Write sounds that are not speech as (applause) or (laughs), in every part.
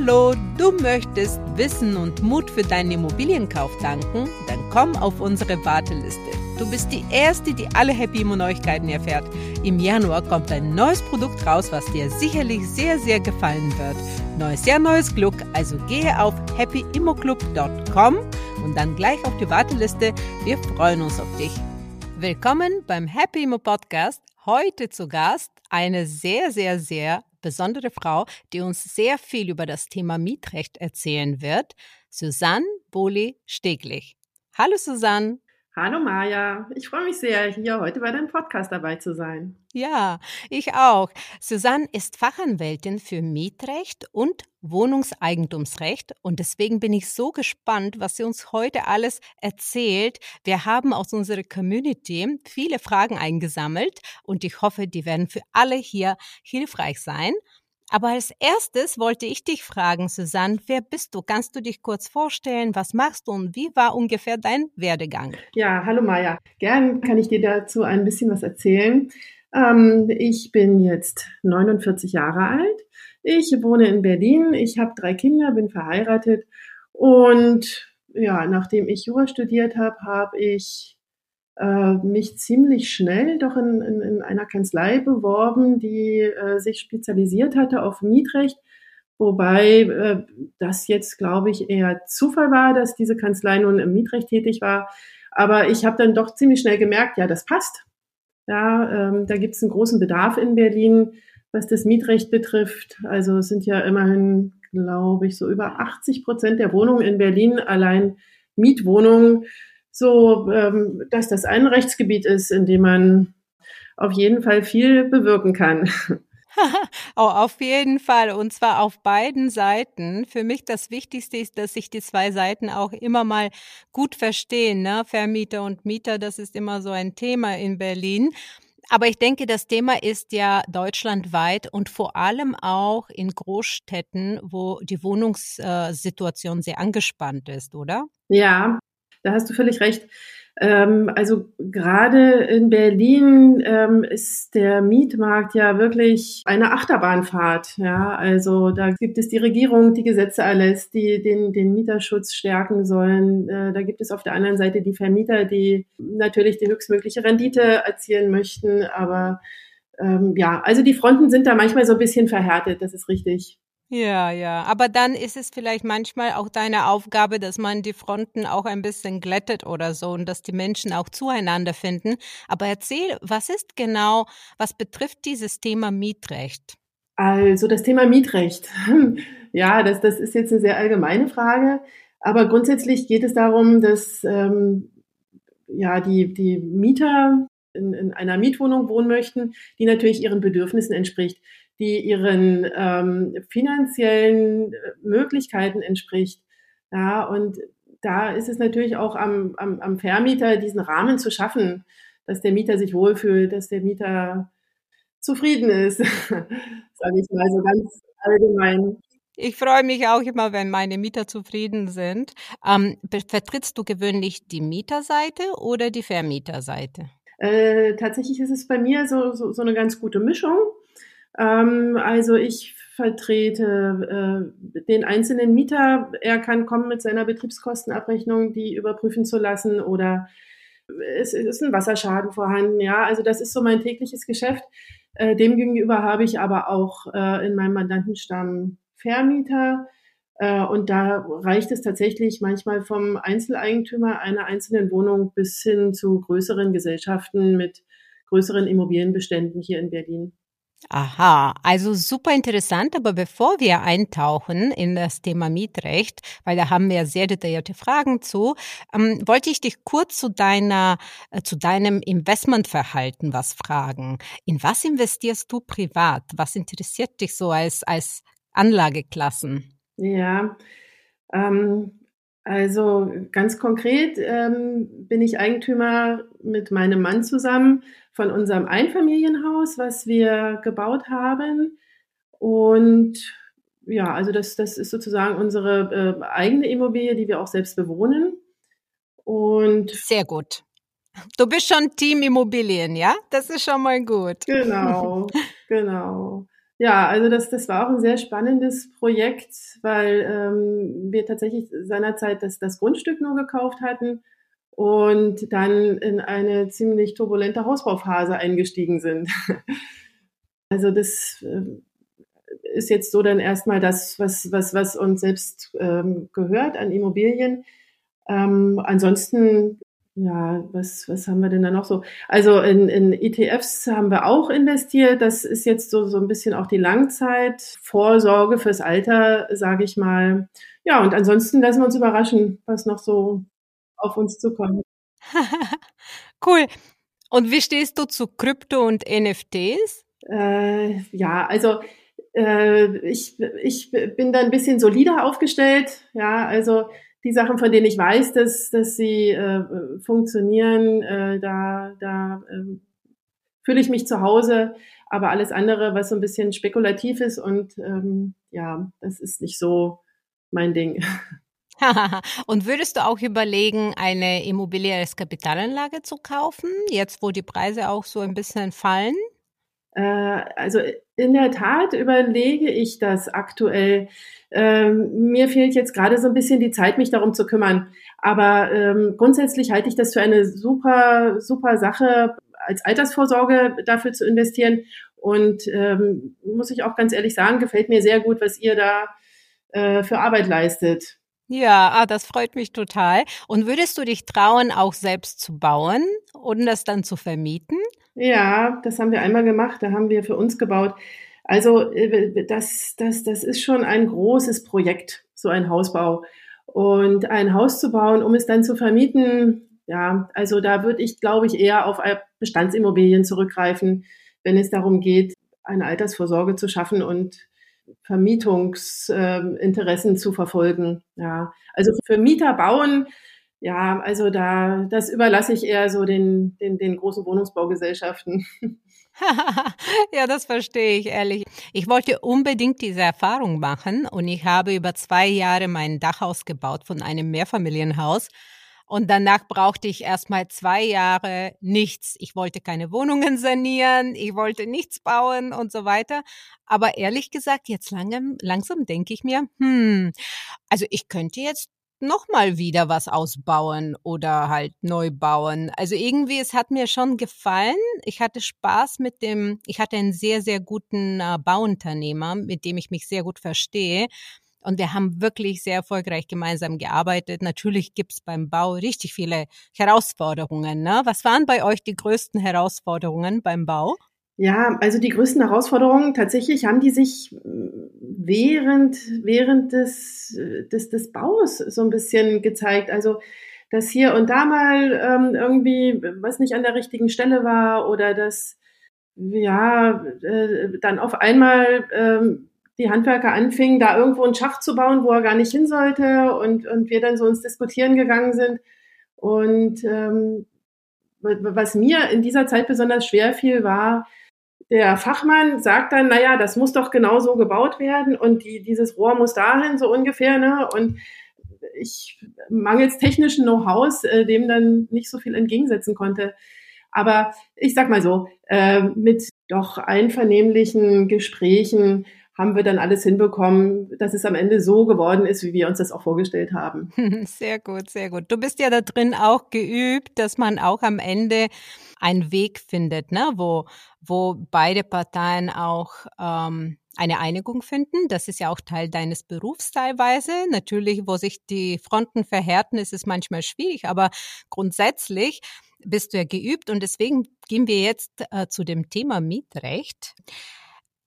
Hallo, du möchtest Wissen und Mut für deinen Immobilienkauf tanken? Dann komm auf unsere Warteliste. Du bist die Erste, die alle Happy Immo Neuigkeiten erfährt. Im Januar kommt ein neues Produkt raus, was dir sicherlich sehr, sehr gefallen wird. Neues Jahr, neues Glück. Also gehe auf happyimmoclub.com und dann gleich auf die Warteliste. Wir freuen uns auf dich. Willkommen beim Happy Immo Podcast. Heute zu Gast eine sehr, sehr, sehr besondere Frau, die uns sehr viel über das Thema Mietrecht erzählen wird, Susanne Bohli-Steglich. Hallo Susanne. Hallo Maja, ich freue mich sehr, hier heute bei deinem Podcast dabei zu sein. Ja, ich auch. Susanne ist Fachanwältin für Mietrecht und Wohnungseigentumsrecht und deswegen bin ich so gespannt, was sie uns heute alles erzählt. Wir haben aus unserer Community viele Fragen eingesammelt und ich hoffe, die werden für alle hier hilfreich sein. Aber als erstes wollte ich dich fragen, Susanne, wer bist du? Kannst du dich kurz vorstellen? Was machst du und wie war ungefähr dein Werdegang? Ja, hallo Maja. Gern kann ich dir dazu ein bisschen was erzählen. Ähm, ich bin jetzt 49 Jahre alt. Ich wohne in Berlin. Ich habe drei Kinder, bin verheiratet und ja, nachdem ich Jura studiert habe, habe ich äh, mich ziemlich schnell doch in, in, in einer Kanzlei beworben, die äh, sich spezialisiert hatte auf Mietrecht. Wobei äh, das jetzt, glaube ich, eher Zufall war, dass diese Kanzlei nun im Mietrecht tätig war. Aber ich habe dann doch ziemlich schnell gemerkt, ja, das passt. Ja, ähm, da gibt es einen großen Bedarf in Berlin, was das Mietrecht betrifft. Also es sind ja immerhin, glaube ich, so über 80 Prozent der Wohnungen in Berlin allein Mietwohnungen so, ähm, dass das ein Rechtsgebiet ist, in dem man auf jeden Fall viel bewirken kann. (laughs) (laughs) oh, auf jeden Fall. Und zwar auf beiden Seiten. Für mich das Wichtigste ist, dass sich die zwei Seiten auch immer mal gut verstehen. Ne? Vermieter und Mieter, das ist immer so ein Thema in Berlin. Aber ich denke, das Thema ist ja deutschlandweit und vor allem auch in Großstädten, wo die Wohnungssituation sehr angespannt ist, oder? Ja, da hast du völlig recht. Ähm, also gerade in Berlin ähm, ist der Mietmarkt ja wirklich eine Achterbahnfahrt. Ja, also da gibt es die Regierung, die Gesetze erlässt, die den, den Mieterschutz stärken sollen. Äh, da gibt es auf der anderen Seite die Vermieter, die natürlich die höchstmögliche Rendite erzielen möchten. Aber ähm, ja, also die Fronten sind da manchmal so ein bisschen verhärtet. Das ist richtig. Ja, ja. Aber dann ist es vielleicht manchmal auch deine Aufgabe, dass man die Fronten auch ein bisschen glättet oder so und dass die Menschen auch zueinander finden. Aber erzähl, was ist genau, was betrifft dieses Thema Mietrecht? Also das Thema Mietrecht. (laughs) Ja, das, das ist jetzt eine sehr allgemeine Frage. Aber grundsätzlich geht es darum, dass ähm, ja, die, die Mieter in, in einer Mietwohnung wohnen möchten, die natürlich ihren Bedürfnissen entspricht die ihren ähm, finanziellen äh, Möglichkeiten entspricht. Ja, und da ist es natürlich auch am, am, am Vermieter, diesen Rahmen zu schaffen, dass der Mieter sich wohlfühlt, dass der Mieter zufrieden ist, (laughs) sage ich mal so ganz allgemein. Ich freue mich auch immer, wenn meine Mieter zufrieden sind. Ähm, vertrittst du gewöhnlich die Mieterseite oder die Vermieterseite? Äh, tatsächlich ist es bei mir so, so, so eine ganz gute Mischung. Ähm, also ich vertrete äh, den einzelnen Mieter. Er kann kommen mit seiner Betriebskostenabrechnung, die überprüfen zu lassen oder es ist ein Wasserschaden vorhanden. Ja, also das ist so mein tägliches Geschäft. Äh, Demgegenüber habe ich aber auch äh, in meinem Mandantenstamm Vermieter. Äh, und da reicht es tatsächlich manchmal vom Einzeleigentümer einer einzelnen Wohnung bis hin zu größeren Gesellschaften mit größeren Immobilienbeständen hier in Berlin. Aha, also super interessant, aber bevor wir eintauchen in das Thema Mietrecht, weil da haben wir sehr detaillierte Fragen zu, ähm, wollte ich dich kurz zu deiner, äh, zu deinem Investmentverhalten was fragen. In was investierst du privat? Was interessiert dich so als, als Anlageklassen? Ja, ähm, also ganz konkret ähm, bin ich Eigentümer mit meinem Mann zusammen von unserem Einfamilienhaus, was wir gebaut haben. Und ja, also das, das ist sozusagen unsere äh, eigene Immobilie, die wir auch selbst bewohnen. Und sehr gut. Du bist schon Team Immobilien, ja? Das ist schon mal gut. Genau, (laughs) genau. Ja, also das, das war auch ein sehr spannendes Projekt, weil ähm, wir tatsächlich seinerzeit das, das Grundstück nur gekauft hatten und dann in eine ziemlich turbulente Hausbauphase eingestiegen sind. (laughs) Also das äh, ist jetzt so dann erstmal das, was, was, was uns selbst ähm, gehört an Immobilien. Ähm, ansonsten ja, was, was haben wir denn da noch so? Also in, in ETFs haben wir auch investiert. Das ist jetzt so, so ein bisschen auch die Langzeitvorsorge fürs Alter, sage ich mal. Ja, und ansonsten lassen wir uns überraschen, was noch so auf uns zukommt. (laughs) cool. Und wie stehst du zu Krypto und NFTs? Äh, ja, also äh, ich, ich bin da ein bisschen solider aufgestellt. Ja, also die Sachen, von denen ich weiß, dass, dass sie äh, funktionieren, äh, da, da äh, fühle ich mich zu Hause. Aber alles andere, was so ein bisschen spekulativ ist und ähm, ja, das ist nicht so mein Ding. (laughs) und würdest du auch überlegen, eine Immobilie als Kapitalanlage zu kaufen, jetzt wo die Preise auch so ein bisschen fallen? Äh, also in der Tat überlege ich das aktuell. Ähm, mir fehlt jetzt gerade so ein bisschen die Zeit, mich darum zu kümmern. Aber ähm, grundsätzlich halte ich das für eine super, super Sache, als Altersvorsorge dafür zu investieren. Und ähm, muss ich auch ganz ehrlich sagen, gefällt mir sehr gut, was ihr da äh, für Arbeit leistet. Ja, ah, das freut mich total. Und würdest du dich trauen, auch selbst zu bauen und das dann zu vermieten? Ja, das haben wir einmal gemacht. Da haben wir für uns gebaut. Also äh, das, das, das ist schon ein großes Projekt, so ein Hausbau. Und ein Haus zu bauen, um es dann zu vermieten, ja, also da würde ich, glaube ich, eher auf Bestandsimmobilien zurückgreifen, wenn es darum geht, eine Altersvorsorge zu schaffen und Vermietungsinteressen äh, zu verfolgen. Ja, also für Mieter bauen ja, also da, das überlasse ich eher so den, den, den großen Wohnungsbaugesellschaften. (laughs) ja, das verstehe ich ehrlich. Ich wollte unbedingt diese Erfahrung machen und ich habe über zwei Jahre mein Dach ausgebaut von einem Mehrfamilienhaus. Und danach brauchte ich erstmal zwei Jahre nichts. Ich wollte keine Wohnungen sanieren, ich wollte nichts bauen und so weiter. Aber ehrlich gesagt, jetzt langsam, langsam denke ich mir, hm, also ich könnte jetzt nochmal wieder was ausbauen oder halt neu bauen. Also irgendwie, es hat mir schon gefallen. Ich hatte Spaß mit dem, ich hatte einen sehr, sehr guten äh, Bauunternehmer, mit dem ich mich sehr gut verstehe. Und wir haben wirklich sehr erfolgreich gemeinsam gearbeitet. Natürlich gibt's beim Bau richtig viele Herausforderungen. Ne? Was waren bei euch die größten Herausforderungen beim Bau? Ja, also die größten Herausforderungen tatsächlich haben die sich äh, während, während des, des, des Baus so ein bisschen gezeigt. Also, dass hier und da mal ähm, irgendwie was nicht an der richtigen Stelle war oder dass, ja, äh, dann auf einmal ähm, die Handwerker anfingen, da irgendwo einen Schacht zu bauen, wo er gar nicht hin sollte und, und wir dann so ins Diskutieren gegangen sind. Und ähm, was mir in dieser Zeit besonders schwer fiel, war, der Fachmann sagt dann, naja, das muss doch genau so gebaut werden und die, dieses Rohr muss dahin, so ungefähr, ne? Und ich mangels technischen Know-hows äh, dem dann nicht so viel entgegensetzen konnte. Aber ich sag mal so, äh, mit doch einvernehmlichen Gesprächen haben wir dann alles hinbekommen, dass es am Ende so geworden ist, wie wir uns das auch vorgestellt haben. (laughs) Sehr gut, sehr gut. Du bist ja da drin auch geübt, dass man auch am Ende einen Weg findet, ne, wo, wo beide Parteien auch ähm, eine Einigung finden. Das ist ja auch Teil deines Berufs teilweise. Natürlich, wo sich die Fronten verhärten, ist es manchmal schwierig, aber grundsätzlich bist du ja geübt und deswegen gehen wir jetzt äh, zu dem Thema Mietrecht.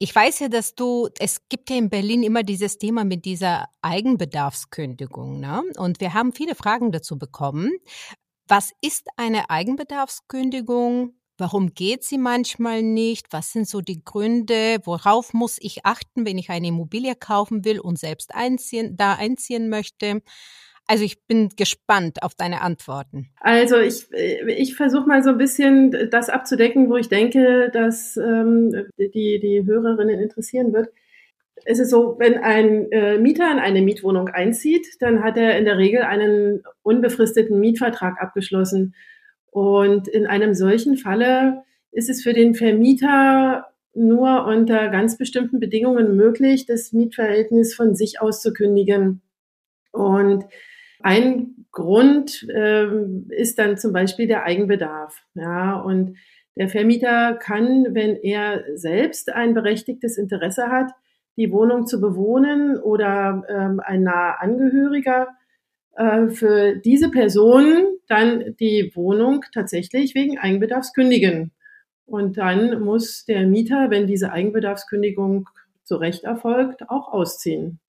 Ich weiß ja, dass du, es gibt ja in Berlin immer dieses Thema mit dieser Eigenbedarfskündigung, ne? Und wir haben viele Fragen dazu bekommen. Was ist eine Eigenbedarfskündigung? Warum geht sie manchmal nicht? Was sind so die Gründe? Worauf muss ich achten, wenn ich eine Immobilie kaufen will und selbst einziehen, da einziehen möchte? Also ich bin gespannt auf deine Antworten. Also ich, ich versuche mal so ein bisschen das abzudecken, wo ich denke, dass ähm, die, die Hörerinnen interessieren wird. Es ist so, wenn ein äh, Mieter in eine Mietwohnung einzieht, dann hat er in der Regel einen unbefristeten Mietvertrag abgeschlossen. Und in einem solchen Falle ist es für den Vermieter nur unter ganz bestimmten Bedingungen möglich, das Mietverhältnis von sich aus zu kündigen. Und ein Grund ähm, ist dann zum Beispiel der Eigenbedarf. Ja, und der Vermieter kann, wenn er selbst ein berechtigtes Interesse hat, die Wohnung zu bewohnen oder ähm, ein naher Angehöriger äh, für diese Person dann die Wohnung tatsächlich wegen Eigenbedarfs kündigen. Und dann muss der Mieter, wenn diese Eigenbedarfskündigung zu Recht erfolgt, auch ausziehen.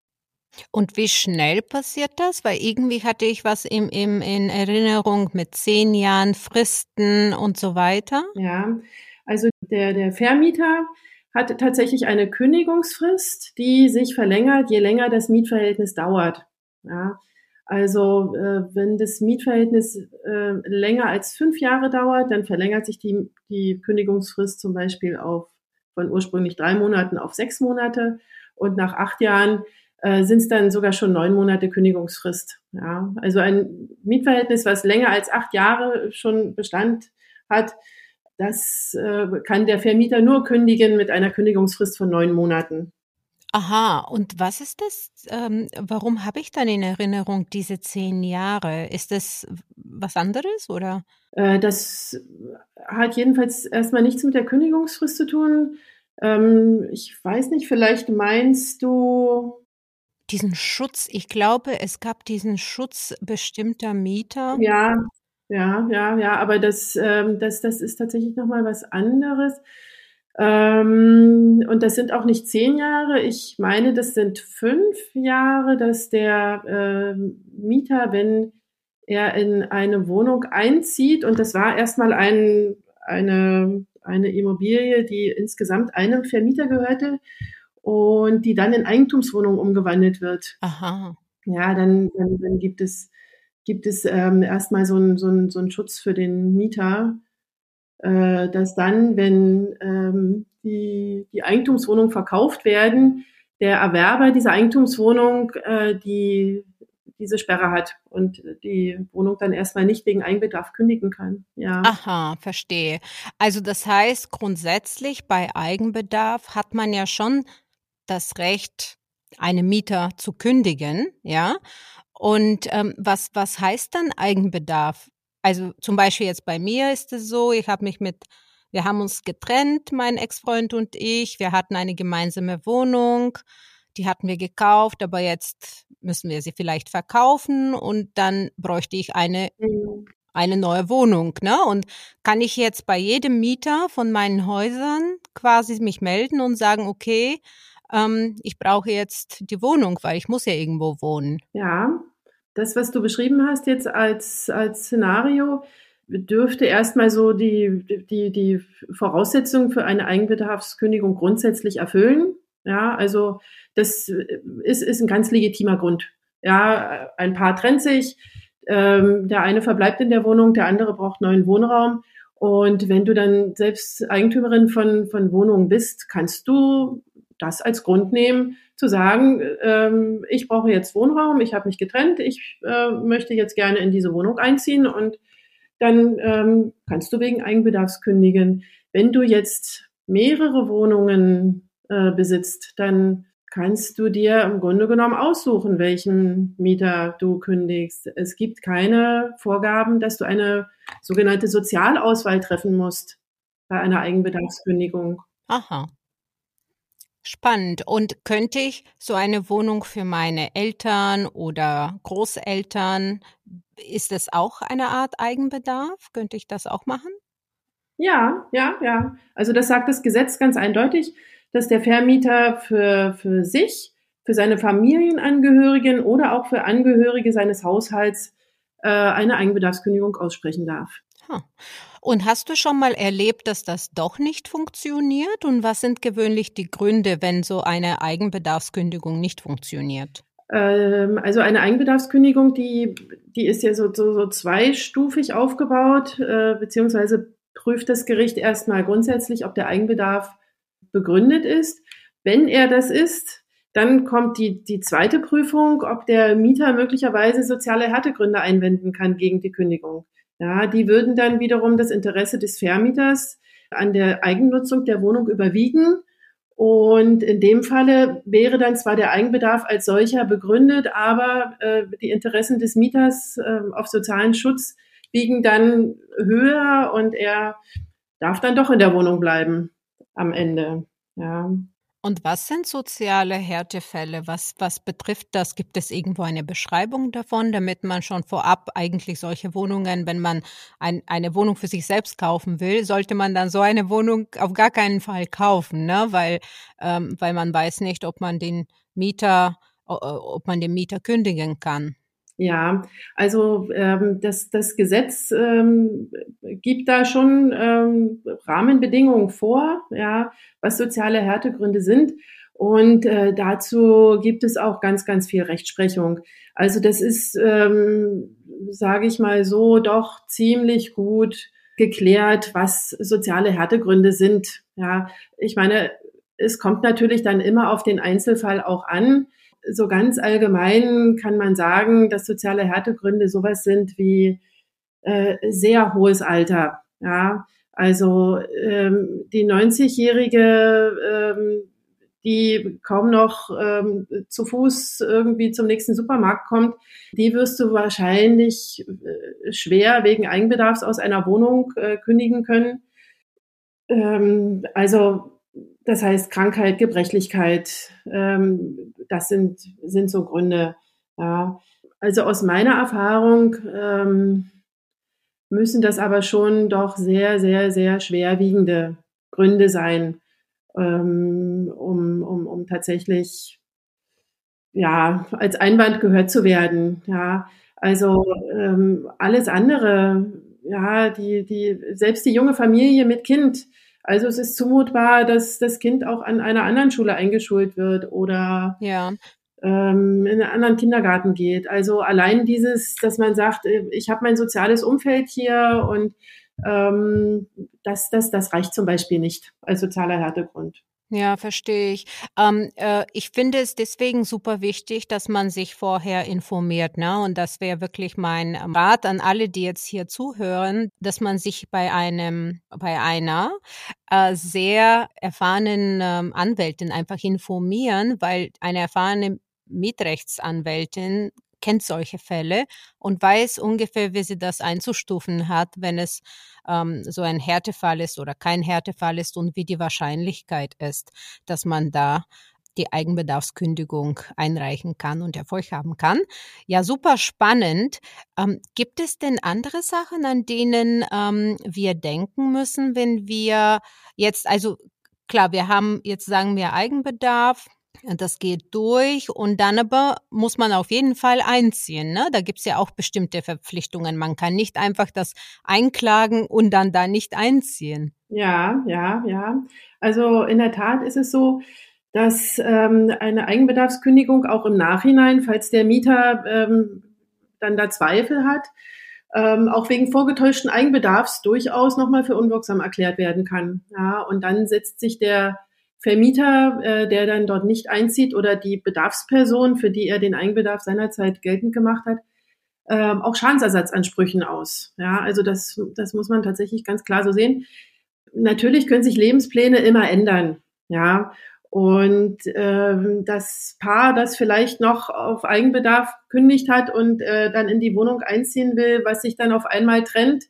Und wie schnell passiert das? Weil irgendwie hatte ich was im, im, in Erinnerung mit zehn Jahren Fristen und so weiter. Ja, also der, der Vermieter hat tatsächlich eine Kündigungsfrist, die sich verlängert, je länger das Mietverhältnis dauert. Ja, also äh, wenn das Mietverhältnis äh, länger als fünf Jahre dauert, dann verlängert sich die, die Kündigungsfrist zum Beispiel auf von ursprünglich drei Monaten auf sechs Monate und nach acht Jahren äh, sind es dann sogar schon neun Monate Kündigungsfrist. Ja, also ein Mietverhältnis, was länger als acht Jahre schon Bestand hat, das äh, kann der Vermieter nur kündigen mit einer Kündigungsfrist von neun Monaten. Aha, und was ist das? Ähm, warum habe ich dann in Erinnerung diese zehn Jahre? Ist das was anderes oder? Äh, das hat jedenfalls erstmal nichts mit der Kündigungsfrist zu tun. Ähm, ich weiß nicht, vielleicht meinst du diesen Schutz. Ich glaube, es gab diesen Schutz bestimmter Mieter. Ja, ja, ja, ja, aber das, ähm, das, das ist tatsächlich nochmal was anderes. Ähm, und das sind auch nicht zehn Jahre. Ich meine, das sind fünf Jahre, dass der äh, Mieter, wenn er in eine Wohnung einzieht, und das war erstmal ein, eine, eine Immobilie, die insgesamt einem Vermieter gehörte und die dann in Eigentumswohnung umgewandelt wird. Aha. Ja, dann, dann, dann gibt es, gibt es ähm, erstmal so einen so so einen Schutz für den Mieter äh, dass dann, wenn ähm, die, die Eigentumswohnungen verkauft werden, der Erwerber dieser Eigentumswohnung äh, die diese Sperre hat und die Wohnung dann erstmal nicht wegen Eigenbedarf kündigen kann. Ja. Aha, verstehe. Also das heißt, grundsätzlich bei Eigenbedarf hat man ja schon das Recht, einen Mieter zu kündigen, ja. Und ähm, was, was heißt dann Eigenbedarf? Also zum Beispiel jetzt bei mir ist es so, ich habe mich mit, wir haben uns getrennt, mein Ex-Freund und ich. Wir hatten eine gemeinsame Wohnung, die hatten wir gekauft, aber jetzt müssen wir sie vielleicht verkaufen und dann bräuchte ich eine mhm. eine neue Wohnung, ne? Und kann ich jetzt bei jedem Mieter von meinen Häusern quasi mich melden und sagen, okay, ähm, ich brauche jetzt die Wohnung, weil ich muss ja irgendwo wohnen. Ja, das, was du beschrieben hast jetzt als, als Szenario, dürfte erstmal so die, die, die Voraussetzungen für eine Eigenbedarfskündigung grundsätzlich erfüllen. Ja, also das ist, ist ein ganz legitimer Grund. Ja, ein Paar trennt sich, ähm, der eine verbleibt in der Wohnung, der andere braucht neuen Wohnraum. Und wenn du dann selbst Eigentümerin von, von Wohnungen bist, kannst du das als Grund nehmen, zu sagen, ähm, ich brauche jetzt Wohnraum, ich habe mich getrennt, ich äh, möchte jetzt gerne in diese Wohnung einziehen und dann ähm, kannst du wegen Eigenbedarfs kündigen. Wenn du jetzt mehrere Wohnungen äh, besitzt, dann kannst du dir im Grunde genommen aussuchen, welchen Mieter du kündigst. Es gibt keine Vorgaben, dass du eine sogenannte Sozialauswahl treffen musst bei einer Eigenbedarfskündigung. Aha. Spannend. Und könnte ich so eine Wohnung für meine Eltern oder Großeltern, ist das auch eine Art Eigenbedarf? Könnte ich das auch machen? Ja, ja, ja. Also das sagt das Gesetz ganz eindeutig, dass der Vermieter für, für sich, für seine Familienangehörigen oder auch für Angehörige seines Haushalts äh, eine Eigenbedarfskündigung aussprechen darf. Und hast du schon mal erlebt, dass das doch nicht funktioniert? Und was sind gewöhnlich die Gründe, wenn so eine Eigenbedarfskündigung nicht funktioniert? Ähm, also eine Eigenbedarfskündigung, die, die ist ja so, so, so zweistufig aufgebaut, äh, beziehungsweise prüft das Gericht erstmal grundsätzlich, ob der Eigenbedarf begründet ist. Wenn er das ist, dann kommt die, die zweite Prüfung, ob der Mieter möglicherweise soziale Härtegründe einwenden kann gegen die Kündigung. Ja, die würden dann wiederum das Interesse des Vermieters an der Eigennutzung der Wohnung überwiegen. Und in dem Falle wäre dann zwar der Eigenbedarf als solcher begründet, aber äh, die Interessen des Mieters äh, auf sozialen Schutz wiegen dann höher und er darf dann doch in der Wohnung bleiben am Ende. Ja. Und was sind soziale Härtefälle? Was, was betrifft das? Gibt es irgendwo eine Beschreibung davon, damit man schon vorab eigentlich solche Wohnungen, wenn man ein, eine Wohnung für sich selbst kaufen will, sollte man dann so eine Wohnung auf gar keinen Fall kaufen, ne? weil, ähm, weil man weiß nicht, ob man den Mieter, ob man den Mieter kündigen kann. Ja, also ähm, das, das Gesetz ähm, gibt da schon ähm, Rahmenbedingungen vor, ja, was soziale Härtegründe sind. Und äh, dazu gibt es auch ganz, ganz viel Rechtsprechung. Also das ist, ähm, sage ich mal so, doch ziemlich gut geklärt, was soziale Härtegründe sind. Ja, ich meine, es kommt natürlich dann immer auf den Einzelfall auch an so ganz allgemein kann man sagen, dass soziale Härtegründe sowas sind wie äh, sehr hohes Alter. Ja, also ähm, die 90-jährige, ähm, die kaum noch ähm, zu Fuß irgendwie zum nächsten Supermarkt kommt, die wirst du wahrscheinlich äh, schwer wegen Eigenbedarfs aus einer Wohnung äh, kündigen können. Ähm, also das heißt Krankheit, Gebrechlichkeit, ähm, das sind, sind so Gründe. Ja. Also aus meiner Erfahrung ähm, müssen das aber schon doch sehr, sehr, sehr schwerwiegende Gründe sein, ähm, um, um, um tatsächlich ja, als Einwand gehört zu werden. Ja, also ähm, alles andere, ja, die, die, selbst die junge Familie mit Kind, also es ist zumutbar, dass das Kind auch an einer anderen Schule eingeschult wird oder ja. ähm, in einen anderen Kindergarten geht. Also allein dieses, dass man sagt, äh, ich habe mein soziales Umfeld hier und ähm, das, das, das reicht zum Beispiel nicht als sozialer Härtegrund. Ja, verstehe ich. Ähm, äh, ich finde es deswegen super wichtig, dass man sich vorher informiert, ne? Und das wäre wirklich mein Rat an alle, die jetzt hier zuhören, dass man sich bei einem, bei einer äh, sehr erfahrenen ähm, Anwältin einfach informieren, weil eine erfahrene Mietrechtsanwältin kennt solche Fälle und weiß ungefähr, wie sie das einzustufen hat, wenn es ähm, so ein Härtefall ist oder kein Härtefall ist und wie die Wahrscheinlichkeit ist, dass man da die Eigenbedarfskündigung einreichen kann und Erfolg haben kann. Ja, super spannend. Ähm, gibt es denn andere Sachen, an denen ähm, wir denken müssen, wenn wir jetzt, also klar, wir haben jetzt sagen wir Eigenbedarf, das geht durch und dann aber muss man auf jeden Fall einziehen. Ne? Da gibt's ja auch bestimmte Verpflichtungen. Man kann nicht einfach das einklagen und dann da nicht einziehen. Ja, ja, ja. Also in der Tat ist es so, dass ähm, eine Eigenbedarfskündigung auch im Nachhinein, falls der Mieter ähm, dann da Zweifel hat, ähm, auch wegen vorgetäuschten Eigenbedarfs durchaus nochmal für unwirksam erklärt werden kann. Ja, und dann setzt sich der Vermieter, äh, der dann dort nicht einzieht oder die Bedarfsperson, für die er den Eigenbedarf seinerzeit geltend gemacht hat, äh, auch Schadensersatzansprüchen aus. Ja, also das, das muss man tatsächlich ganz klar so sehen. Natürlich können sich Lebenspläne immer ändern. Ja, und ähm, das Paar, das vielleicht noch auf Eigenbedarf kündigt hat und äh, dann in die Wohnung einziehen will, was sich dann auf einmal trennt,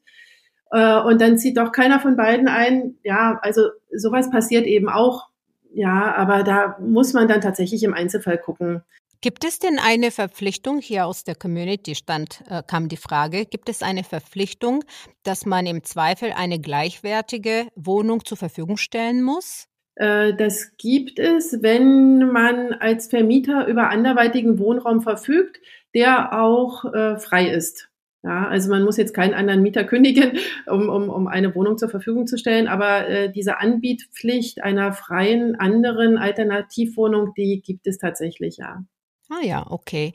äh, und dann zieht doch keiner von beiden ein. Ja, also sowas passiert eben auch ja, aber da muss man dann tatsächlich im Einzelfall gucken. Gibt es denn eine Verpflichtung, hier aus der Community stand, äh, kam die Frage, gibt es eine Verpflichtung, dass man im Zweifel eine gleichwertige Wohnung zur Verfügung stellen muss? Äh, das gibt es, wenn man als Vermieter über anderweitigen Wohnraum verfügt, der auch äh, frei ist. Ja, also man muss jetzt keinen anderen Mieter (laughs) kündigen, um, um, um eine Wohnung zur Verfügung zu stellen, aber äh, diese Anbietpflicht einer freien anderen Alternativwohnung, die gibt es tatsächlich, ja. Ah ja, okay.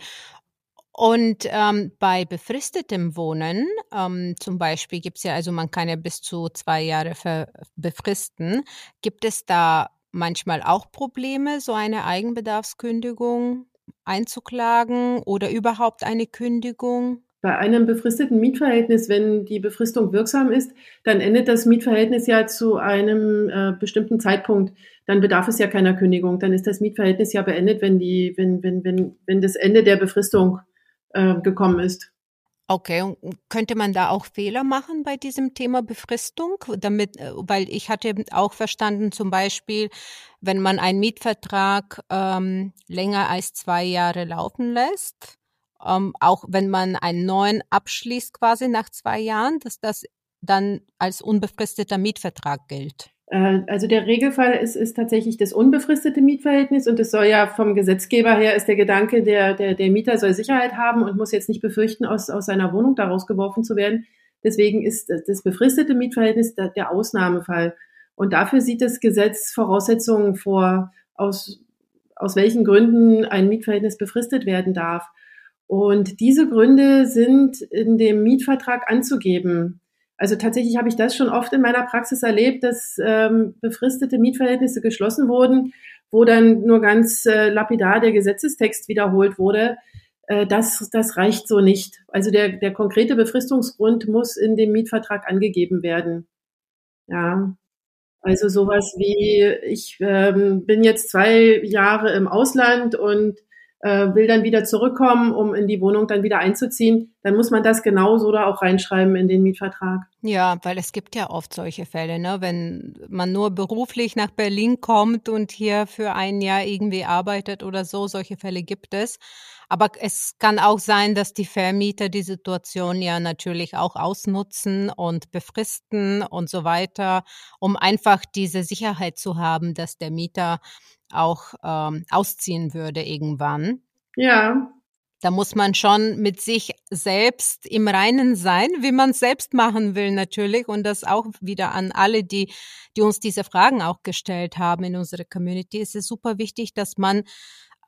Und ähm, bei befristetem Wohnen, ähm, zum Beispiel gibt es ja, also man kann ja bis zu zwei Jahre befristen. Gibt es da manchmal auch Probleme, so eine Eigenbedarfskündigung einzuklagen oder überhaupt eine Kündigung? Bei einem befristeten Mietverhältnis, wenn die Befristung wirksam ist, dann endet das Mietverhältnis ja zu einem äh, bestimmten Zeitpunkt. Dann bedarf es ja keiner Kündigung. Dann ist das Mietverhältnis ja beendet, wenn die, wenn, wenn, wenn, wenn das Ende der Befristung äh, gekommen ist. Okay, und könnte man da auch Fehler machen bei diesem Thema Befristung? Damit, äh, weil ich hatte auch verstanden, zum Beispiel, wenn man einen Mietvertrag ähm, länger als zwei Jahre laufen lässt, ähm, auch wenn man einen neuen abschließt quasi nach zwei Jahren, dass das dann als unbefristeter Mietvertrag gilt. Äh, also der Regelfall ist, ist tatsächlich das unbefristete Mietverhältnis und es soll ja vom Gesetzgeber her ist der Gedanke, der, der, der Mieter soll Sicherheit haben und muss jetzt nicht befürchten, aus, aus seiner Wohnung daraus geworfen zu werden. Deswegen ist das befristete Mietverhältnis der, der Ausnahmefall. Und dafür sieht das Gesetz Voraussetzungen vor, aus, aus welchen Gründen ein Mietverhältnis befristet werden darf. Und diese Gründe sind in dem Mietvertrag anzugeben. Also tatsächlich habe ich das schon oft in meiner Praxis erlebt, dass ähm, befristete Mietverhältnisse geschlossen wurden, wo dann nur ganz äh, lapidar der Gesetzestext wiederholt wurde. Äh, das, das reicht so nicht. Also der, der konkrete Befristungsgrund muss in dem Mietvertrag angegeben werden. Ja. Also sowas wie, ich ähm, bin jetzt zwei Jahre im Ausland und äh, will dann wieder zurückkommen, um in die Wohnung dann wieder einzuziehen, dann muss man das genauso da auch reinschreiben in den Mietvertrag. Ja, weil es gibt ja oft solche Fälle, ne? wenn man nur beruflich nach Berlin kommt und hier für ein Jahr irgendwie arbeitet oder so, solche Fälle gibt es. Aber es kann auch sein, dass die Vermieter die Situation ja natürlich auch ausnutzen und befristen und so weiter, um einfach diese Sicherheit zu haben, dass der Mieter auch ähm, ausziehen würde irgendwann. Ja. Da muss man schon mit sich selbst im Reinen sein, wie man es selbst machen will natürlich. Und das auch wieder an alle, die, die uns diese Fragen auch gestellt haben in unserer Community. Es ist super wichtig, dass man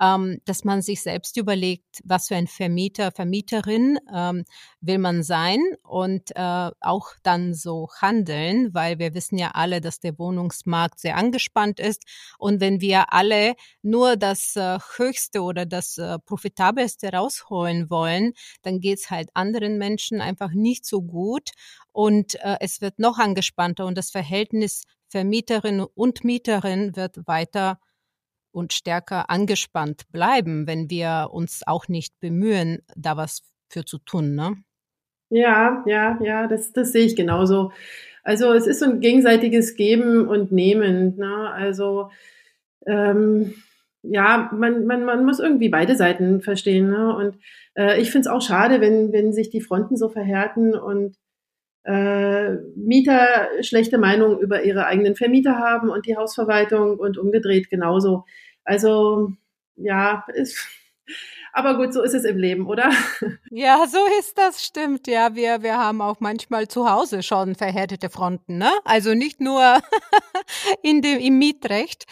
ähm, dass man sich selbst überlegt, was für ein Vermieter, Vermieterin ähm, will man sein und äh, auch dann so handeln, weil wir wissen ja alle, dass der Wohnungsmarkt sehr angespannt ist. Und wenn wir alle nur das äh, Höchste oder das äh, Profitabelste rausholen wollen, dann geht's halt anderen Menschen einfach nicht so gut. Und äh, es wird noch angespannter und das Verhältnis Vermieterin und Mieterin wird weiter und stärker angespannt bleiben, wenn wir uns auch nicht bemühen, da was für zu tun, ne? Ja, ja, ja, das, das sehe ich genauso. Also es ist so ein gegenseitiges Geben und Nehmen. Ne? Also ähm, ja, man, man, man muss irgendwie beide Seiten verstehen. Ne? Und äh, ich finde es auch schade, wenn, wenn sich die Fronten so verhärten und äh, Mieter schlechte Meinungen über ihre eigenen Vermieter haben und die Hausverwaltung und umgedreht genauso. Also ja, ist, (laughs) aber gut, so ist es im Leben, oder? (laughs) Ja, so ist das, stimmt. Ja, wir, wir haben auch manchmal zu Hause schon verhärtete Fronten, ne? Also nicht nur (laughs) in dem, im Mietrecht.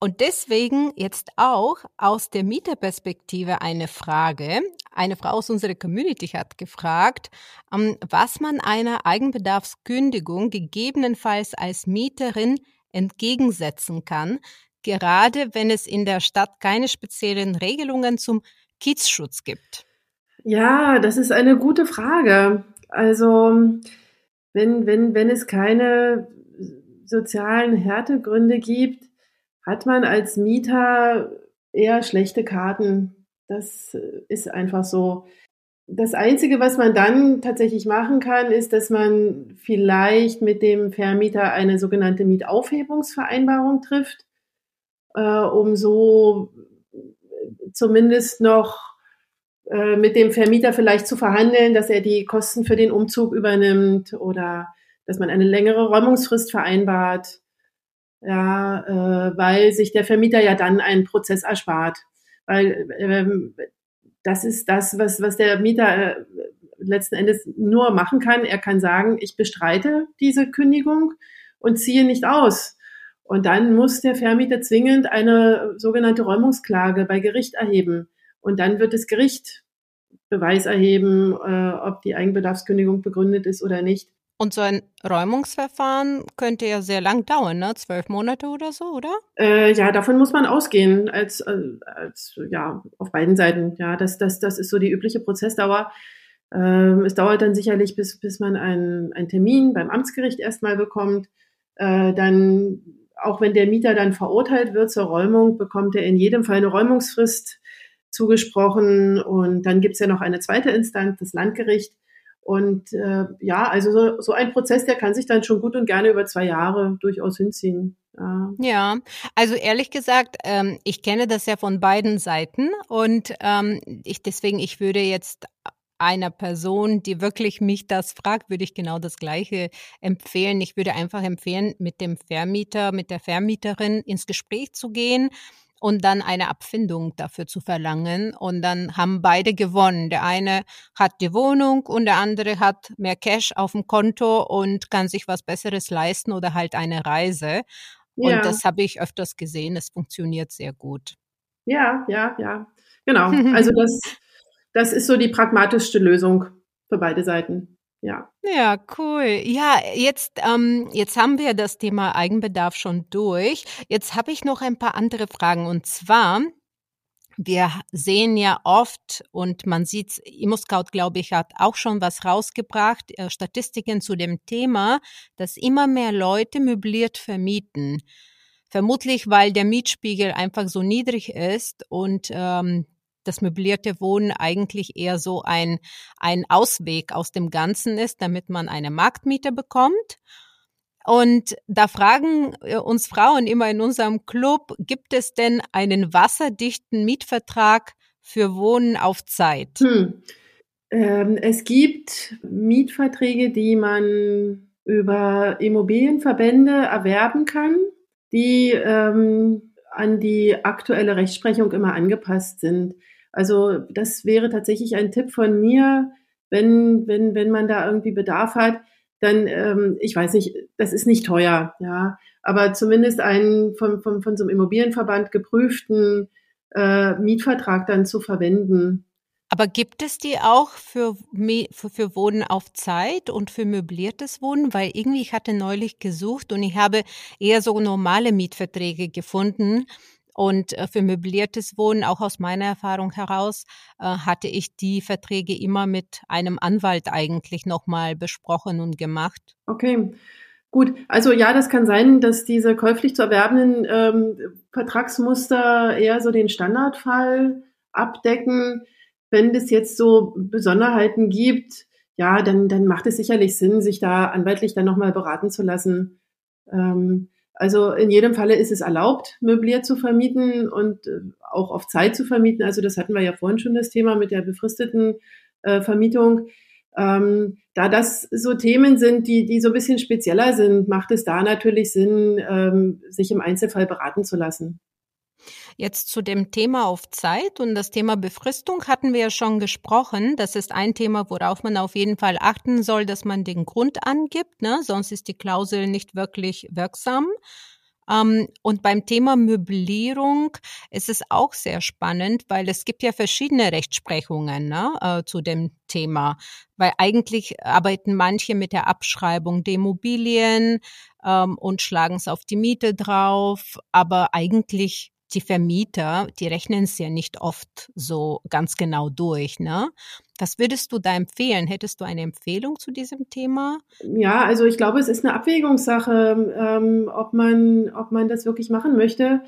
Und deswegen jetzt auch aus der Mieterperspektive eine Frage. Eine Frau aus unserer Community hat gefragt, ähm, was man einer Eigenbedarfskündigung gegebenenfalls als Mieterin entgegensetzen kann, gerade wenn es in der Stadt keine speziellen Regelungen zum Kiezschutz gibt? Ja, das ist eine gute Frage. Also, wenn, wenn, wenn es keine sozialen Härtegründe gibt, hat man als Mieter eher schlechte Karten. Das ist einfach so. Das Einzige, was man dann tatsächlich machen kann, ist, dass man vielleicht mit dem Vermieter eine sogenannte Mietaufhebungsvereinbarung trifft äh, um so zumindest noch äh, mit dem Vermieter vielleicht zu verhandeln, dass er die Kosten für den Umzug übernimmt oder dass man eine längere Räumungsfrist vereinbart, ja, äh, weil sich der Vermieter ja dann einen Prozess erspart, weil ähm, das ist das, was was der Mieter äh, letzten Endes nur machen kann. Er kann sagen, ich bestreite diese Kündigung und ziehe nicht aus. Und dann muss der Vermieter zwingend eine sogenannte Räumungsklage bei Gericht erheben. Und dann wird das Gericht Beweis erheben, äh, ob die Eigenbedarfskündigung begründet ist oder nicht. Und so ein Räumungsverfahren könnte ja sehr lang dauern, ne? Zwölf Monate oder so, oder? Äh, ja, davon muss man ausgehen, als, als ja, auf beiden Seiten. Ja, das, das, das ist so die übliche Prozessdauer. Ähm, es dauert dann sicherlich, bis, bis man einen, einen Termin beim Amtsgericht erstmal bekommt. Äh, dann, auch wenn der Mieter dann verurteilt wird zur Räumung, bekommt er in jedem Fall eine Räumungsfrist zugesprochen. Und dann gibt's ja noch eine zweite Instanz, das Landgericht. Und äh, ja, also so, so ein Prozess, der kann sich dann schon gut und gerne über zwei Jahre durchaus hinziehen. Ja, ja also ehrlich gesagt, ähm, ich kenne das ja von beiden Seiten und ähm, ich deswegen, ich würde jetzt einer Person, die wirklich mich das fragt, würde ich genau das Gleiche empfehlen. Ich würde einfach empfehlen, mit dem Vermieter, mit der Vermieterin ins Gespräch zu gehen und dann eine Abfindung dafür zu verlangen. Und dann haben beide gewonnen. Der eine hat die Wohnung und der andere hat mehr Cash auf dem Konto und kann sich was Besseres leisten oder halt eine Reise. Ja. Und das habe ich öfters gesehen. Es funktioniert sehr gut. Ja, ja, ja. Genau. (laughs) Also das das ist so die pragmatischste Lösung für beide Seiten. Ja. Ja, cool. Ja, jetzt, ähm, jetzt haben wir das Thema Eigenbedarf schon durch. Jetzt habe ich noch ein paar andere Fragen. Und zwar, wir sehen ja oft und man sieht, ImmoScout, glaube ich, hat auch schon was rausgebracht, äh, Statistiken zu dem Thema, dass immer mehr Leute möbliert vermieten. Vermutlich, weil der Mietspiegel einfach so niedrig ist und ähm, das möblierte Wohnen eigentlich eher so ein, ein Ausweg aus dem Ganzen ist, damit man eine Marktmiete bekommt. Und da fragen äh, uns Frauen immer in unserem Club, gibt es denn einen wasserdichten Mietvertrag für Wohnen auf Zeit? Hm. Ähm, es gibt Mietverträge, die man über Immobilienverbände erwerben kann, die ähm, an die aktuelle Rechtsprechung immer angepasst sind. Also das wäre tatsächlich ein Tipp von mir, wenn, wenn, wenn man da irgendwie Bedarf hat, dann, ähm, ich weiß nicht, das ist nicht teuer, ja, aber zumindest einen von, von, von so einem Immobilienverband geprüften äh, Mietvertrag dann zu verwenden. Aber gibt es die auch für, für, für Wohnen auf Zeit und für möbliertes Wohnen? Weil irgendwie ich hatte neulich gesucht und ich habe eher so normale Mietverträge gefunden. Und äh, für möbliertes Wohnen, auch aus meiner Erfahrung heraus, äh, hatte ich die Verträge immer mit einem Anwalt eigentlich nochmal besprochen und gemacht. Okay. Gut, also ja, das kann sein, dass diese käuflich zu erwerbenden ähm, Vertragsmuster eher so den Standardfall abdecken. Wenn es jetzt so Besonderheiten gibt, ja, dann, dann macht es sicherlich Sinn, sich da anwaltlich dann nochmal beraten zu lassen. Ähm, also in jedem Falle ist es erlaubt, möbliert zu vermieten und äh, auch auf Zeit zu vermieten. Also das hatten wir ja vorhin schon das Thema mit der befristeten äh, Vermietung. Ähm, da das so Themen sind, die, die so ein bisschen spezieller sind, macht es da natürlich Sinn, ähm, sich im Einzelfall beraten zu lassen. Jetzt zu dem Thema auf Zeit und das Thema Befristung hatten wir ja schon gesprochen. Das ist ein Thema, worauf man auf jeden Fall achten soll, dass man den Grund angibt, ne? sonst ist die Klausel nicht wirklich wirksam. Um, ähm, und beim Thema Möblierung ist es auch sehr spannend, weil es gibt ja verschiedene Rechtsprechungen ne, äh, zu dem Thema. Weil eigentlich arbeiten manche mit der Abschreibung der Immobilien ähm, und schlagen es auf die Miete drauf, aber eigentlich die Vermieter, die rechnen es ja nicht oft so ganz genau durch. Ne? Was würdest du da empfehlen? Hättest du eine Empfehlung zu diesem Thema? Ja, also ich glaube, es ist eine Abwägungssache, ähm, ob, man, ob man das wirklich machen möchte.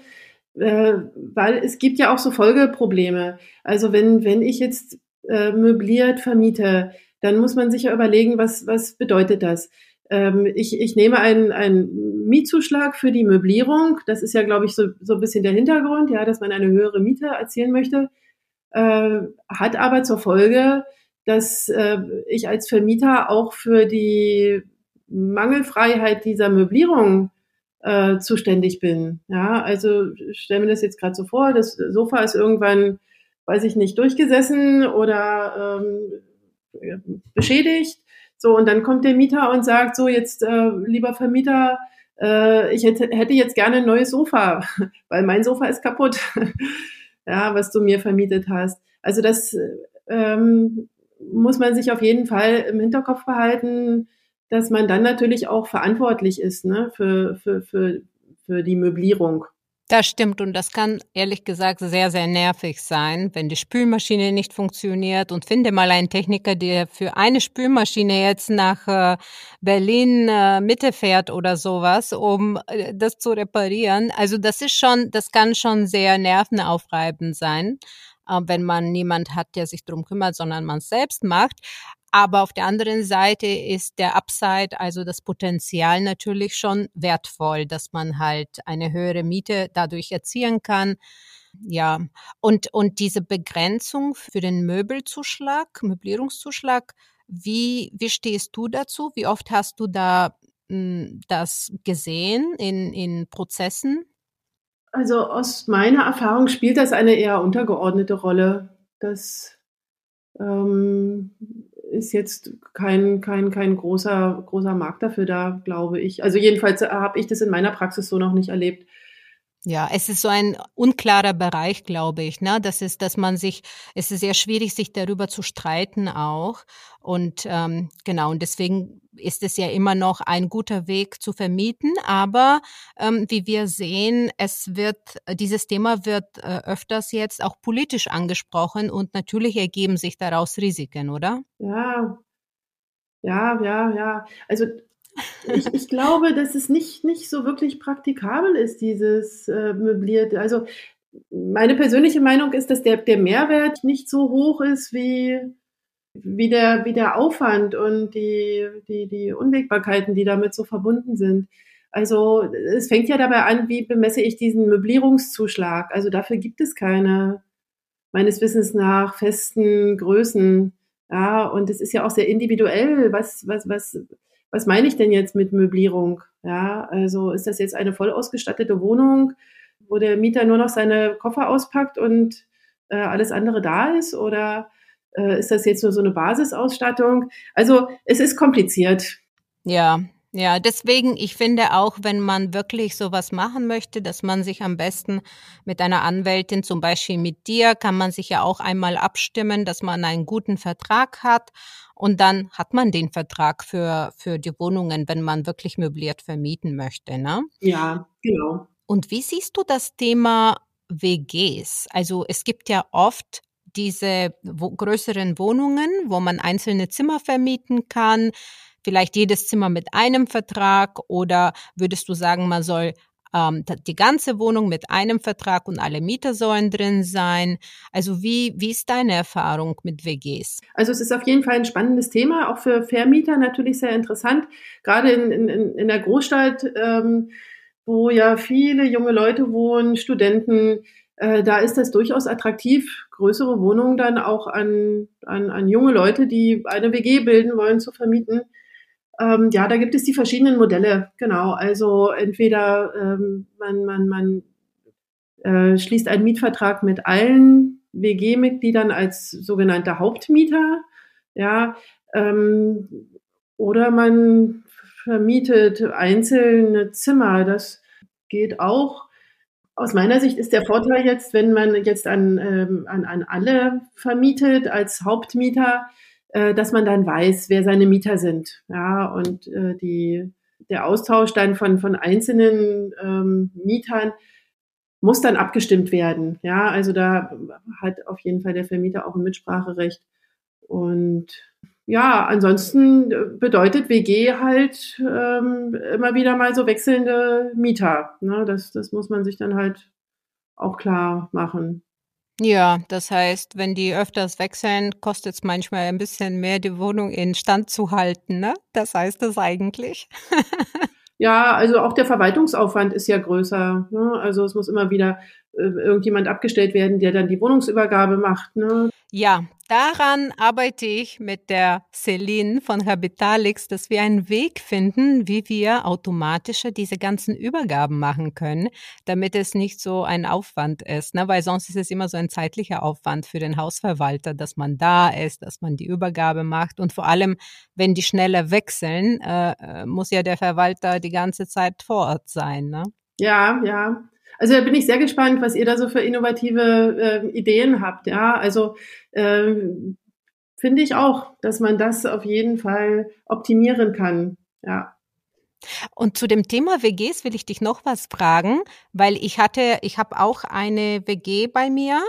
Äh, weil es gibt ja auch so Folgeprobleme. Also wenn, wenn ich jetzt äh, möbliert vermiete, dann muss man sich ja überlegen, was, was bedeutet das? Ähm, ich, ich nehme einen, einen Mietzuschlag für die Möblierung. Das ist ja, glaube ich, so, so ein bisschen der Hintergrund, ja, dass man eine höhere Miete erzielen möchte. Äh, hat aber zur Folge, dass äh, ich als Vermieter auch für die Mangelfreiheit dieser Möblierung äh, zuständig bin. Ja, also stell mir das jetzt gerade so vor, das Sofa ist irgendwann, weiß ich nicht, durchgesessen oder ähm, beschädigt so, und dann kommt der Mieter und sagt, so, jetzt, äh, lieber Vermieter, äh, ich hätte, hätte jetzt gerne ein neues Sofa, (laughs) weil mein Sofa ist kaputt, (laughs) ja, was du mir vermietet hast. Also das ähm, muss man sich auf jeden Fall im Hinterkopf behalten, dass man dann natürlich auch verantwortlich ist ne, für, für, für, für die Möblierung. Das stimmt und das kann ehrlich gesagt sehr, sehr nervig sein, wenn die Spülmaschine nicht funktioniert. Und finde mal einen Techniker, der für eine Spülmaschine jetzt nach äh, Berlin äh, Mitte fährt oder sowas, um äh, das zu reparieren. Also das ist schon, das kann schon sehr nervenaufreibend sein, wenn man niemand hat, der sich drum kümmert, sondern man es selbst macht. Aber auf der anderen Seite ist der Upside, also das Potenzial natürlich schon wertvoll, dass man halt eine höhere Miete dadurch erzielen kann. Ja, und, und diese Begrenzung für den Möbelzuschlag, Möblierungszuschlag, wie, wie stehst du dazu? Wie oft hast du da hm, das gesehen in, in Prozessen? Also aus meiner Erfahrung spielt das eine eher untergeordnete Rolle. Das ähm, ist jetzt kein, kein, kein großer, großer Markt dafür da, glaube ich. Also jedenfalls habe ich das in meiner Praxis so noch nicht erlebt. Ja, es ist so ein unklarer Bereich, glaube ich. Ne? Das ist, dass man sich, es ist sehr schwierig, sich darüber zu streiten auch. Und ähm, genau, und deswegen ist es ja immer noch ein guter Weg zu vermieten. Aber ähm, wie wir sehen, es wird, dieses Thema wird äh, öfters jetzt auch politisch angesprochen und natürlich ergeben sich daraus Risiken, oder? Ja, ja, ja, ja. Also ich, ich glaube, dass es nicht, nicht so wirklich praktikabel ist, dieses äh, möblierte. Also meine persönliche Meinung ist, dass der, der Mehrwert nicht so hoch ist wie, wie, der, wie der Aufwand und die, die, die Unwägbarkeiten, die damit so verbunden sind. Also es fängt ja dabei an, wie bemesse ich diesen Möblierungszuschlag. Also dafür gibt es keine, meines Wissens nach, festen Größen. Ja, und es ist ja auch sehr individuell, was, was, was, was meine ich denn jetzt mit Möblierung? Ja, also ist das jetzt eine voll ausgestattete Wohnung, wo der Mieter nur noch seine Koffer auspackt und äh, alles andere da ist? Oder äh, ist das jetzt nur so eine Basisausstattung? Also es ist kompliziert. Ja, ja, deswegen, ich finde auch, wenn man wirklich sowas machen möchte, dass man sich am besten mit einer Anwältin, zum Beispiel mit dir, kann man sich ja auch einmal abstimmen, dass man einen guten Vertrag hat und dann hat man den Vertrag für, für die Wohnungen, wenn man wirklich möbliert vermieten möchte, ne? Ja, genau. Und wie siehst du das Thema WGs? Also es gibt ja oft diese wo, größeren Wohnungen, wo man einzelne Zimmer vermieten kann, vielleicht jedes Zimmer mit einem Vertrag oder würdest du sagen, man soll ähm, die ganze Wohnung mit einem Vertrag und alle Mieter sollen drin sein. Also wie, wie ist deine Erfahrung mit WGs? Also es ist auf jeden Fall ein spannendes Thema, auch für Vermieter natürlich sehr interessant, gerade in, in, in der Großstadt, ähm, wo ja viele junge Leute wohnen, Studenten, äh, da ist das durchaus attraktiv, größere Wohnungen dann auch an, an, an junge Leute, die eine WG bilden wollen, zu vermieten. Ähm, ja, da gibt es die verschiedenen Modelle, genau. Also entweder ähm, man, man, man äh, schließt einen Mietvertrag mit allen WG-Mitgliedern als sogenannter Hauptmieter, ja, ähm, oder man vermietet einzelne Zimmer. Das geht auch. Aus meiner Sicht ist der Vorteil jetzt, wenn man jetzt an, ähm, an, an alle vermietet als Hauptmieter, äh, dass man dann weiß, wer seine Mieter sind. Ja, und äh, die, der Austausch dann von, von einzelnen ähm, Mietern muss dann abgestimmt werden. Ja, also da hat auf jeden Fall der Vermieter auch ein Mitspracherecht. Und ja, ansonsten bedeutet WG halt ähm, immer wieder mal so wechselnde Mieter. Ne? Das, das muss man sich dann halt auch klar machen. Ja, das heißt, wenn die öfters wechseln, kostet es manchmal ein bisschen mehr, die Wohnung in Stand zu halten, ne? Das heißt es eigentlich. (laughs) ja, also auch der Verwaltungsaufwand ist ja größer. Ne? Also es muss immer wieder irgendjemand abgestellt werden, der dann die Wohnungsübergabe macht. Ne? Ja, daran arbeite ich mit der Celine von Habitalix, dass wir einen Weg finden, wie wir automatischer diese ganzen Übergaben machen können, damit es nicht so ein Aufwand ist. Ne? Weil sonst ist es immer so ein zeitlicher Aufwand für den Hausverwalter, dass man da ist, dass man die Übergabe macht. Und vor allem, wenn die schneller wechseln, äh, äh muss ja der Verwalter die ganze Zeit vor Ort sein. Ne? Ja, ja. Also da bin ich sehr gespannt, was ihr da so für innovative äh, Ideen habt. Ja, also äh, finde ich auch, dass man das auf jeden Fall optimieren kann. Ja. Und zu dem Thema WGs will ich dich noch was fragen, weil ich hatte, ich habe auch eine WG bei mir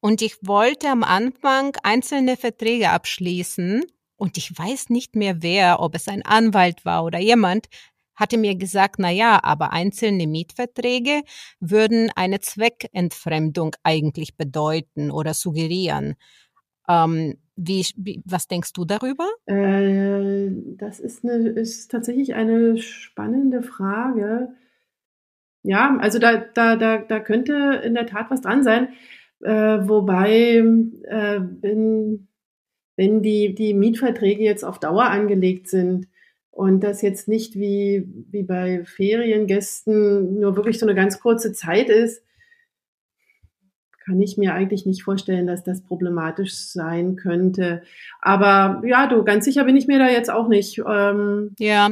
und ich wollte am Anfang einzelne Verträge abschließen und ich weiß nicht mehr wer, ob es ein Anwalt war oder jemand, hatte mir gesagt, na ja, aber einzelne Mietverträge würden eine Zweckentfremdung eigentlich bedeuten oder suggerieren. Ähm, wie, wie, was denkst du darüber? Äh, das ist, eine, ist tatsächlich eine spannende Frage. Ja, also da, da, da, da könnte in der Tat was dran sein. Äh, wobei, äh, wenn, wenn die, die Mietverträge jetzt auf Dauer angelegt sind und das jetzt nicht wie, wie bei Feriengästen nur wirklich so eine ganz kurze Zeit ist, kann ich mir eigentlich nicht vorstellen, dass das problematisch sein könnte. Aber ja, du, ganz sicher bin ich mir da jetzt auch nicht. Ähm, ja.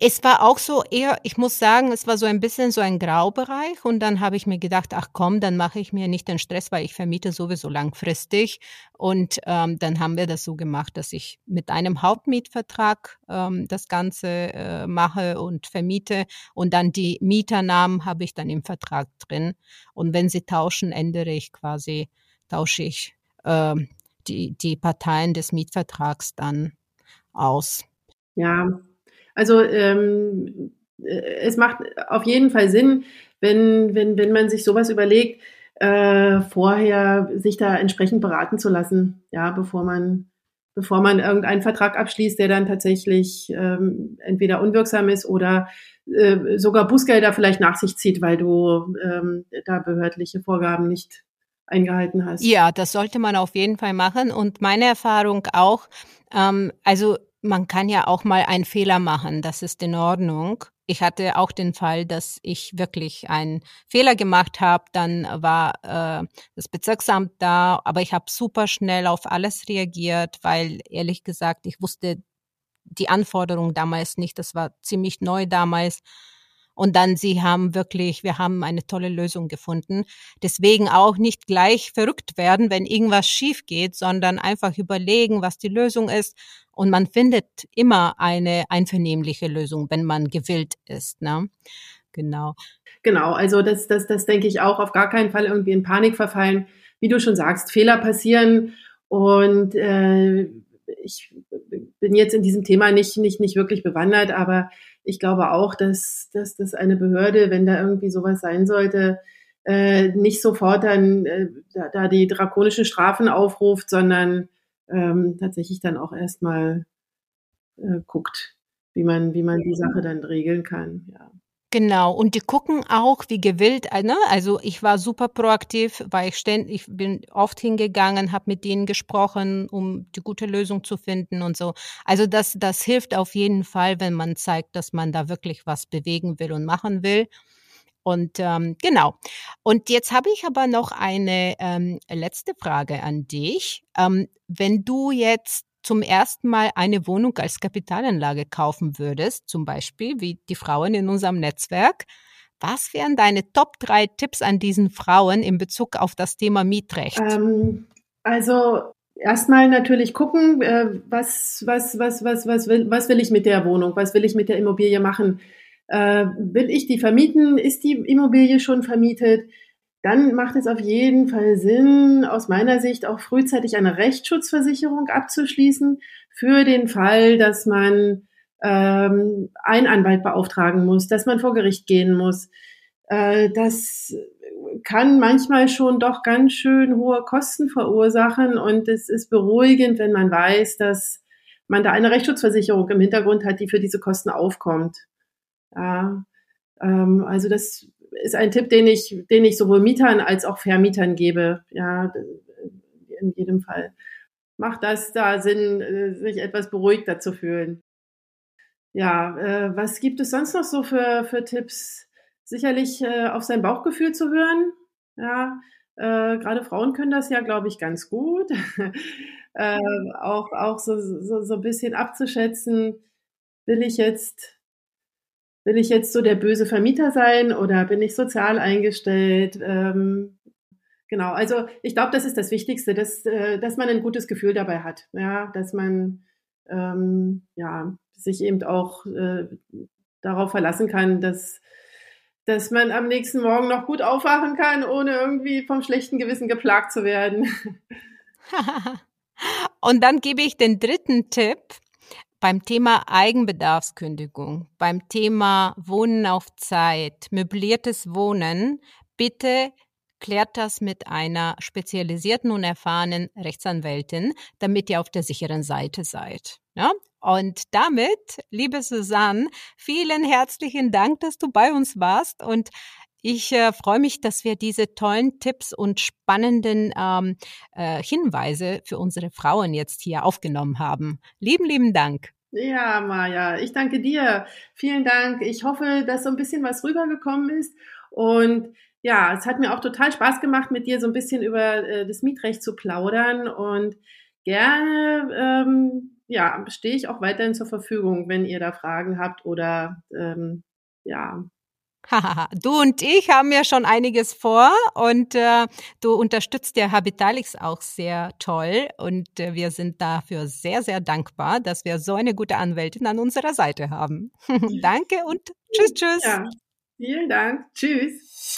Es war auch so eher, ich muss sagen, es war so ein bisschen so ein Graubereich und dann habe ich mir gedacht, ach komm, dann mache ich mir nicht den Stress, weil ich vermiete sowieso langfristig. Und ähm, dann haben wir das so gemacht, dass ich mit einem Hauptmietvertrag ähm, das Ganze äh, mache und vermiete und dann die Mieternamen habe ich dann im Vertrag drin. Und wenn sie tauschen, ändere ich quasi, tausche ich äh, die, die Parteien des Mietvertrags dann aus. Ja, also ähm, äh, es macht auf jeden Fall Sinn, wenn, wenn, wenn man sich sowas überlegt, äh, vorher sich da entsprechend beraten zu lassen, ja, bevor man bevor man irgendeinen Vertrag abschließt, der dann tatsächlich ähm, entweder unwirksam ist oder äh, sogar Bußgelder vielleicht nach sich zieht, weil du ähm, da behördliche Vorgaben nicht eingehalten hast. Ja, das sollte man auf jeden Fall machen. Und meine Erfahrung auch, ähm, also man kann ja auch mal einen Fehler machen, das ist in Ordnung. Ich hatte auch den Fall, dass ich wirklich einen Fehler gemacht habe. Dann war äh, das Bezirksamt da, aber ich habe super schnell auf alles reagiert, weil ehrlich gesagt, ich wusste die Anforderungen damals nicht. Das war ziemlich neu damals. Und dann, sie haben wirklich, wir haben eine tolle Lösung gefunden. Deswegen auch nicht gleich verrückt werden, wenn irgendwas schief geht, sondern einfach überlegen, was die Lösung ist. Und man findet immer eine einvernehmliche Lösung, wenn man gewillt ist. Ne? Genau. Genau, also das, das, das denke ich auch, auf gar keinen Fall irgendwie in Panik verfallen. Wie du schon sagst, Fehler passieren und äh, ich bin jetzt in diesem Thema nicht, nicht, nicht wirklich bewandert, aber ich glaube auch, dass, dass, dass eine Behörde, wenn da irgendwie sowas sein sollte, äh, nicht sofort dann äh, da, da die drakonischen Strafen aufruft, sondern ähm, tatsächlich dann auch erstmal äh, guckt, wie man, wie man die Sache dann regeln kann. Ja. Genau, und die gucken auch, wie gewillt, äh, ne? also ich war super proaktiv, weil ich ständig, ich bin oft hingegangen, habe mit denen gesprochen, um die gute Lösung zu finden und so. Also das, das hilft auf jeden Fall, wenn man zeigt, dass man da wirklich was bewegen will und machen will. Und ähm, genau. Und jetzt habe ich aber noch eine ähm, letzte Frage an dich. Ähm, wenn du jetzt zum ersten Mal eine Wohnung als Kapitalanlage kaufen würdest, zum Beispiel wie die Frauen in unserem Netzwerk, was wären deine Top 3 Tipps an diesen Frauen in Bezug auf das Thema Mietrecht? Ähm, also erstmal natürlich gucken, äh, was, was, was, was, was, will, was will ich mit der Wohnung, was will ich mit der Immobilie machen. Äh, will ich die vermieten? Ist die Immobilie schon vermietet? Dann macht es auf jeden Fall Sinn, aus meiner Sicht auch frühzeitig eine Rechtsschutzversicherung abzuschließen für den Fall, dass man ähm, einen Anwalt beauftragen muss, dass man vor Gericht gehen muss. Äh, das kann manchmal schon doch ganz schön hohe Kosten verursachen und es ist beruhigend, wenn man weiß, dass man da eine Rechtsschutzversicherung im Hintergrund hat, die für diese Kosten aufkommt. Ja, ähm, also das ist ein Tipp, den ich, den ich sowohl Mietern als auch Vermietern gebe. Ja, in jedem Fall. Macht das da Sinn, äh, sich etwas beruhigter zu fühlen? Ja, äh, was gibt es sonst noch so für, für Tipps? Sicherlich äh, auf sein Bauchgefühl zu hören. Ja, äh, gerade Frauen können das ja, glaube ich, ganz gut. (laughs) äh, auch auch so, so, so ein bisschen abzuschätzen, will ich jetzt will ich jetzt so der böse Vermieter sein oder bin ich sozial eingestellt? Ähm, genau, also ich glaube, das ist das Wichtigste, dass, äh, dass man ein gutes Gefühl dabei hat, ja, dass man ähm, ja, sich eben auch äh, darauf verlassen kann, dass, dass man am nächsten Morgen noch gut aufwachen kann, ohne irgendwie vom schlechten Gewissen geplagt zu werden. (laughs) Und dann gebe ich den dritten Tipp beim Thema Eigenbedarfskündigung, beim Thema Wohnen auf Zeit, möbliertes Wohnen. Bitte klärt das mit einer spezialisierten und erfahrenen Rechtsanwältin, damit ihr auf der sicheren Seite seid. Ja? Und damit, liebe Susanne, vielen herzlichen Dank, dass du bei uns warst und ich äh, freue mich, dass wir diese tollen Tipps und spannenden ähm, äh, Hinweise für unsere Frauen jetzt hier aufgenommen haben. Lieben, lieben Dank. Ja, Maja, ich danke dir. Vielen Dank. Ich hoffe, dass so ein bisschen was rübergekommen ist. Und ja, es hat mir auch total Spaß gemacht, mit dir so ein bisschen über äh, das Mietrecht zu plaudern. Und gerne, ähm, ja, stehe ich auch weiterhin zur Verfügung, wenn ihr da Fragen habt oder ähm, ja, (laughs) du und ich haben ja schon einiges vor und äh, du unterstützt ja Habitalix auch sehr toll und äh, wir sind dafür sehr, sehr dankbar, dass wir so eine gute Anwältin an unserer Seite haben. (laughs) Danke und tschüss, tschüss. Ja, vielen Dank. Tschüss.